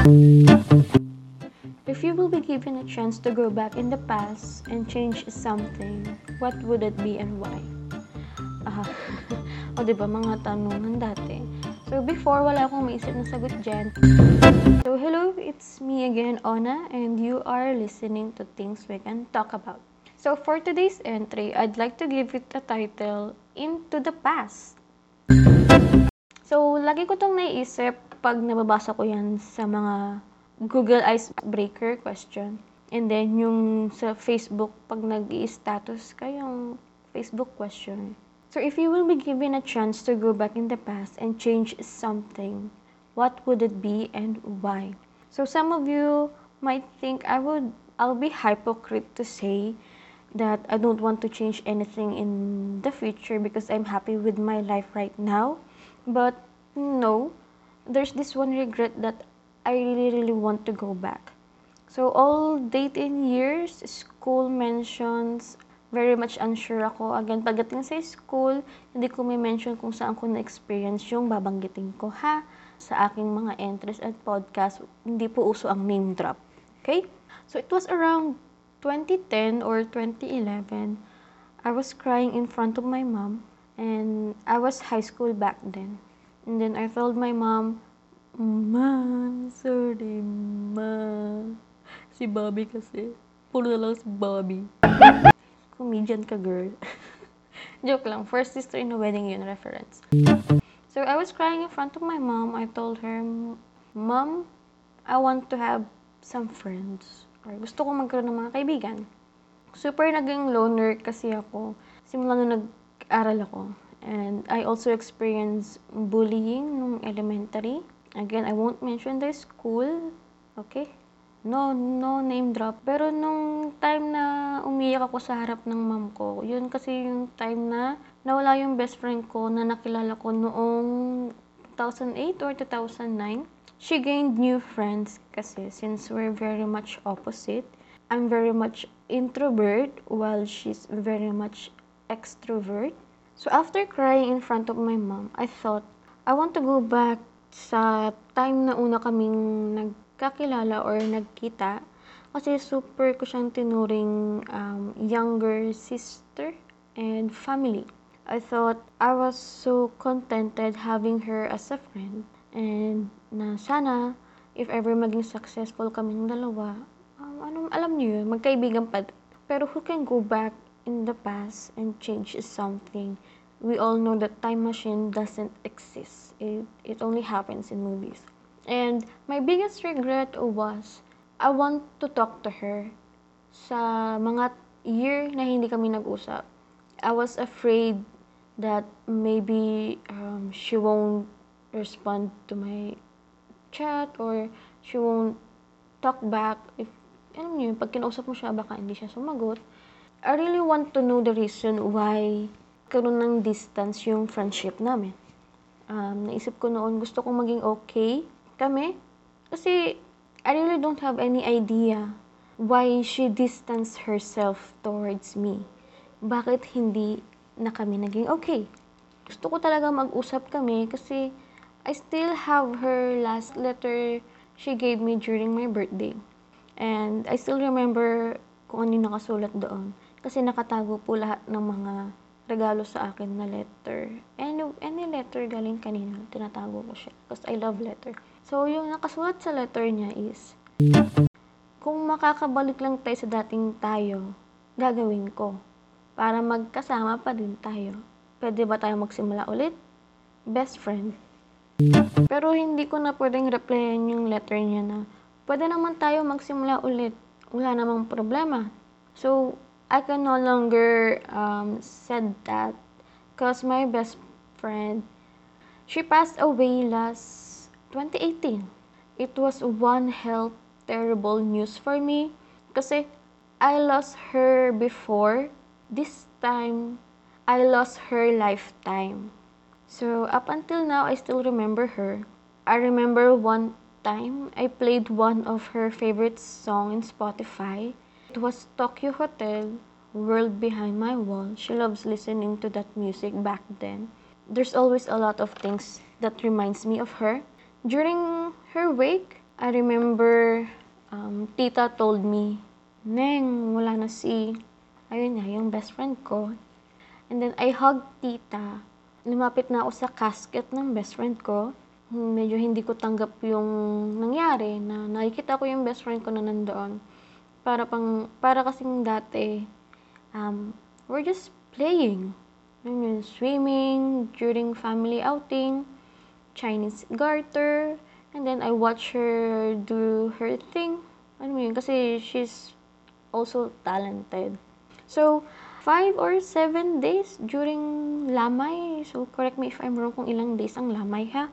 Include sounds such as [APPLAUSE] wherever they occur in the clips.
If you will be given a chance to go back in the past and change something, what would it be and why? Ah, [LAUGHS] o diba mga tanungan dati. So before, wala akong maisip na sagot dyan. So hello, it's me again, Ona, and you are listening to Things We Can Talk About. So for today's entry, I'd like to give it a title, Into the Past. So, lagi ko tong naiisip pag nababasa ko yan sa mga Google Icebreaker question. And then, yung sa Facebook, pag nag status ka, yung Facebook question. So, if you will be given a chance to go back in the past and change something, what would it be and why? So, some of you might think I would, I'll be hypocrite to say that I don't want to change anything in the future because I'm happy with my life right now. But no, there's this one regret that I really, really want to go back. So, all dating years, school mentions, very much unsure ako. Again, pagdating sa school, hindi ko may mention kung saan ko na-experience yung babanggitin ko, ha? Sa aking mga entries at podcast, hindi po uso ang name drop. Okay? So, it was around 2010 or 2011. I was crying in front of my mom, and I was high school back then. And then I told my mom, Ma, sorry, ma. Si Bobby kasi. Puro na lang si Bobby. Comedian ka, girl. [LAUGHS] Joke lang. First sister in a wedding yun reference. So I was crying in front of my mom. I told her, Mom, I want to have some friends. Or gusto ko magkaroon ng mga kaibigan. Super naging loner kasi ako. Simula nung nag-aral ako. And I also experienced bullying nung elementary. Again, I won't mention the school. Okay? No, no name drop. Pero nung time na umiyak ako sa harap ng mom ko, yun kasi yung time na nawala yung best friend ko na nakilala ko noong 2008 or 2009. She gained new friends kasi since we're very much opposite. I'm very much introvert while she's very much extrovert. So after crying in front of my mom, I thought, I want to go back sa time na una kaming nagkakilala or nagkita. Kasi super ko siyang tinuring um, younger sister and family. I thought I was so contented having her as a friend. And na sana, if ever maging successful kaming dalawa, um, ano, alam niyo yun, magkaibigan pa. Pero who can go back in the past and change something. We all know that time machine doesn't exist. It, it only happens in movies. And my biggest regret was, I want to talk to her sa mga year na hindi kami nag-usap. I was afraid that maybe um, she won't respond to my chat or she won't talk back. If, alam niyo, pag kinausap mo siya, baka hindi siya sumagot. I really want to know the reason why karoon ng distance yung friendship namin. Um, naisip ko noon, gusto kong maging okay kami. Kasi I really don't have any idea why she distanced herself towards me. Bakit hindi na kami naging okay? Gusto ko talaga mag-usap kami kasi I still have her last letter she gave me during my birthday. And I still remember kung ano yung nakasulat doon. Kasi nakatago po lahat ng mga regalo sa akin na letter. Any, any letter galing kanina, tinatago ko siya. Because I love letter. So, yung nakasulat sa letter niya is, kung makakabalik lang tayo sa dating tayo, gagawin ko. Para magkasama pa din tayo. Pwede ba tayo magsimula ulit? Best friend. Pero hindi ko na pwedeng replyan yung letter niya na, pwede naman tayo magsimula ulit. Wala namang problema. So, I can no longer um, said that because my best friend, she passed away last 2018. It was one hell terrible news for me because I lost her before. This time, I lost her lifetime. So, up until now, I still remember her. I remember one time I played one of her favorite song in Spotify. It was Tokyo Hotel, World Behind My Wall. She loves listening to that music back then. There's always a lot of things that reminds me of her. During her wake, I remember, um, tita told me, Neng, wala na si, ayun na, yung best friend ko. And then, I hugged tita. Lumapit na ako sa casket ng best friend ko. Medyo hindi ko tanggap yung nangyari na nakikita ko yung best friend ko na nandoon. Para pang, para kasing dati, um, we're just playing. Yun swimming, during family outing, Chinese garter, and then I watch her do her thing. Ano mo yun, kasi she's also talented. So, five or seven days during lamay. So, correct me if I'm wrong kung ilang days ang lamay, ha?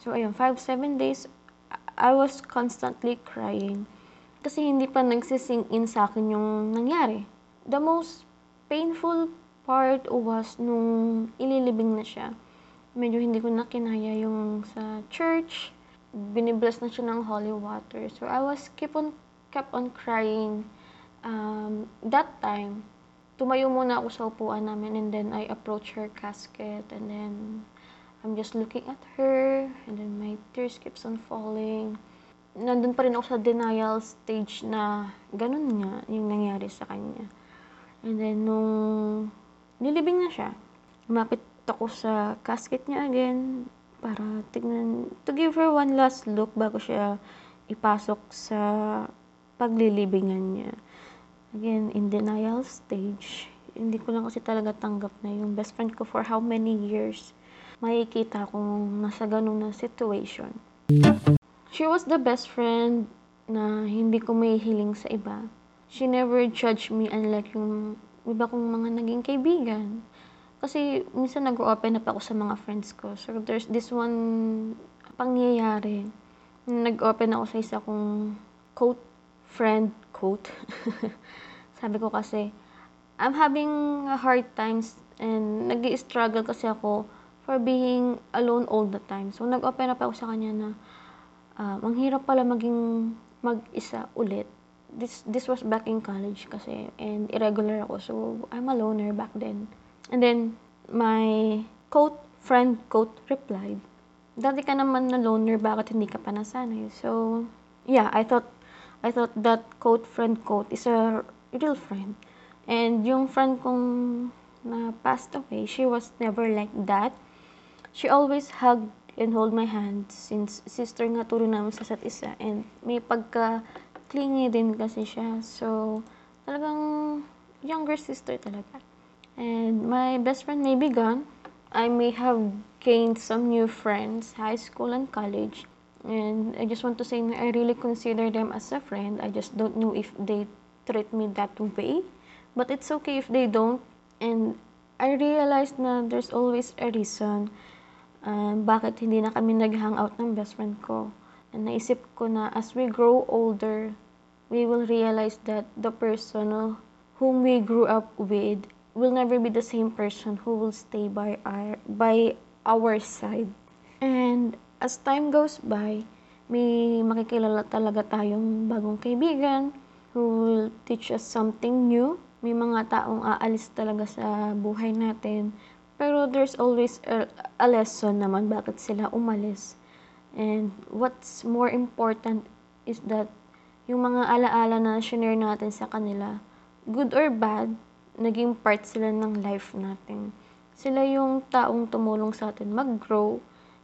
So, ayun, five, seven days, I was constantly crying. Kasi hindi pa nagsising in sa akin yung nangyari. The most painful part was nung ililibing na siya. Medyo hindi ko na kinaya yung sa church. Binibless na siya ng holy water. So, I was keep on, kept on crying. Um, that time, tumayo muna ako sa upuan namin and then I approach her casket and then I'm just looking at her and then my tears keeps on falling. Nandun pa rin ako sa denial stage na ganun nga yung nangyari sa kanya. And then nung nilibing na siya, lumapit ako sa casket niya again para tignan, to give her one last look bago siya ipasok sa paglilibingan niya. Again, in denial stage. Hindi ko lang kasi talaga tanggap na yung best friend ko for how many years makikita kong nasa ganun na situation. She was the best friend na hindi ko may hiling sa iba. She never judged me unlike yung iba kong mga naging kaibigan. Kasi minsan nag-open up ako sa mga friends ko. So there's this one pangyayari. Nag-open ako sa isa kong quote, friend quote. [LAUGHS] Sabi ko kasi, I'm having a hard times and nag struggle kasi ako for being alone all the time. So, nag-open up ako sa kanya na uh, ang hirap pala maging mag-isa ulit. This, this was back in college kasi and irregular ako. So, I'm a loner back then. And then, my quote, friend quote replied, Dati ka naman na loner, bakit hindi ka pa nasanay? So, yeah, I thought, I thought that quote, friend quote is a real friend. And yung friend kong na passed away, she was never like that. She always hugged and hold my hand since sister nga turo namin sa isa't isa. And may pagka-clingy din kasi siya. So, talagang younger sister talaga. And my best friend may be gone. I may have gained some new friends, high school and college. And I just want to say I really consider them as a friend. I just don't know if they treat me that way. But it's okay if they don't. And I realized na there's always a reason um, bakit hindi na kami nag-hangout ng best friend ko. And naisip ko na as we grow older, we will realize that the person whom we grew up with will never be the same person who will stay by our, by our side. And as time goes by, may makikilala talaga tayong bagong kaibigan who will teach us something new. May mga taong aalis talaga sa buhay natin. Pero there's always a, a lesson naman bakit sila umalis. And what's more important is that yung mga alaala na share natin sa kanila, good or bad, naging part sila ng life natin. Sila yung taong tumulong sa atin mag-grow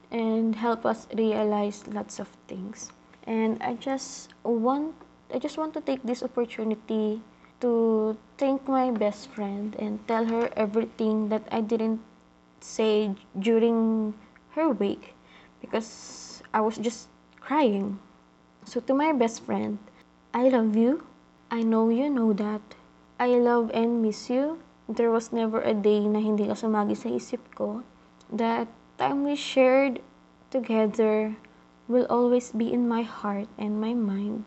and help us realize lots of things. And I just want I just want to take this opportunity to thank my best friend and tell her everything that I didn't say during her wake because I was just crying. So to my best friend, I love you. I know you know that. I love and miss you. There was never a day na hindi ka sumagi sa isip ko. That time we shared together will always be in my heart and my mind.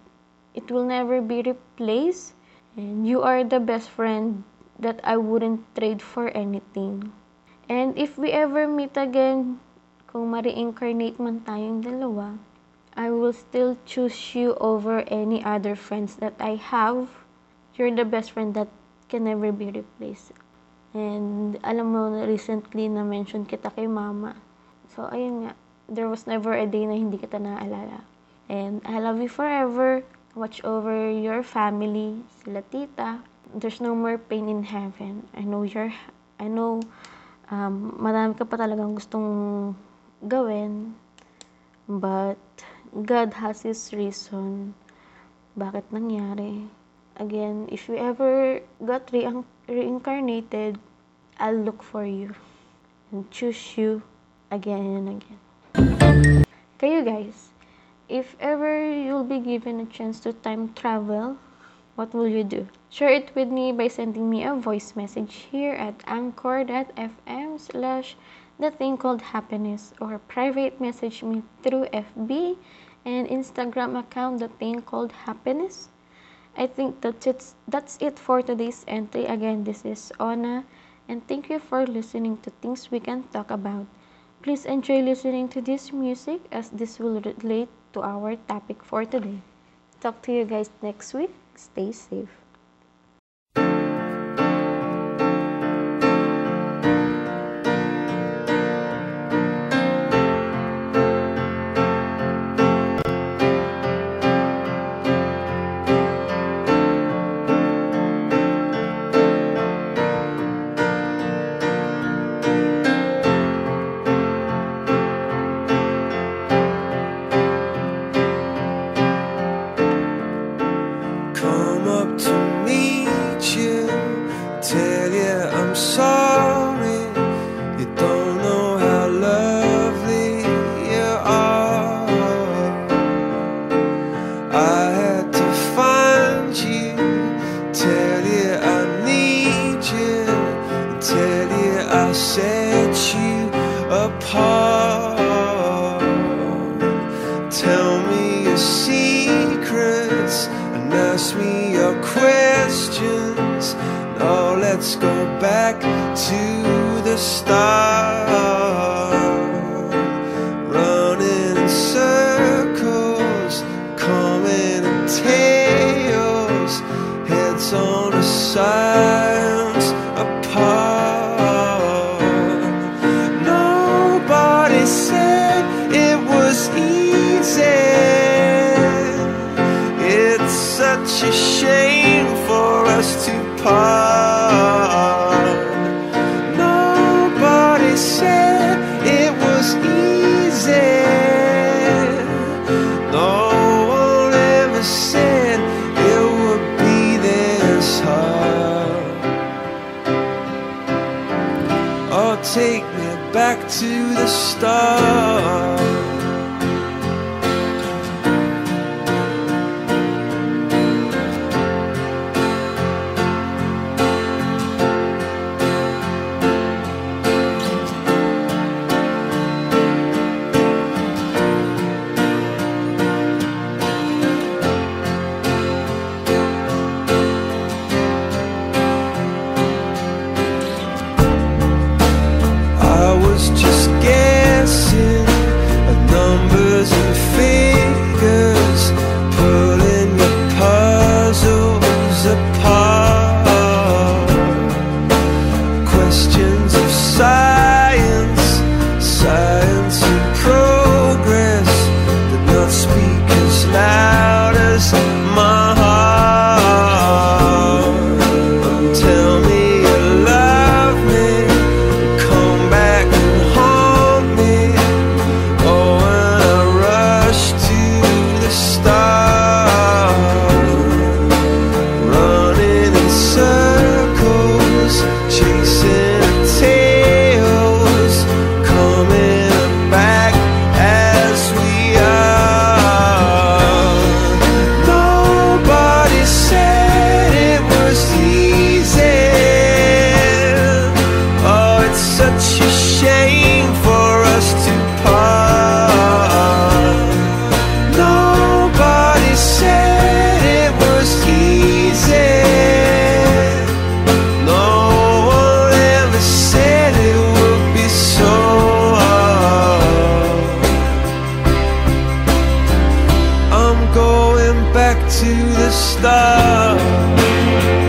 It will never be replaced. And you are the best friend that I wouldn't trade for anything. And if we ever meet again, kung ma-reincarnate man tayong dalawa, I will still choose you over any other friends that I have. You're the best friend that can never be replaced. And alam mo, recently na-mention kita kay mama. So, ayun nga, there was never a day na hindi kita naaalala. And I love you forever. Watch over your family, sila tita. There's no more pain in heaven. I know you're, I know um, marami ka pa talagang gustong gawin. But God has His reason bakit nangyari. Again, if you ever got re reincarnated, I'll look for you and choose you again and again. Kayo guys, if ever you'll be given a chance to time travel, what will you do? Share it with me by sending me a voice message here at anchor.fm slash the thing called happiness or private message me through FB and Instagram account the thing called happiness. I think that's it, that's it for today's entry. Again, this is Ona and thank you for listening to things we can talk about. Please enjoy listening to this music as this will relate to our topic for today. Talk to you guys next week. Stay safe. To the stars back to the start.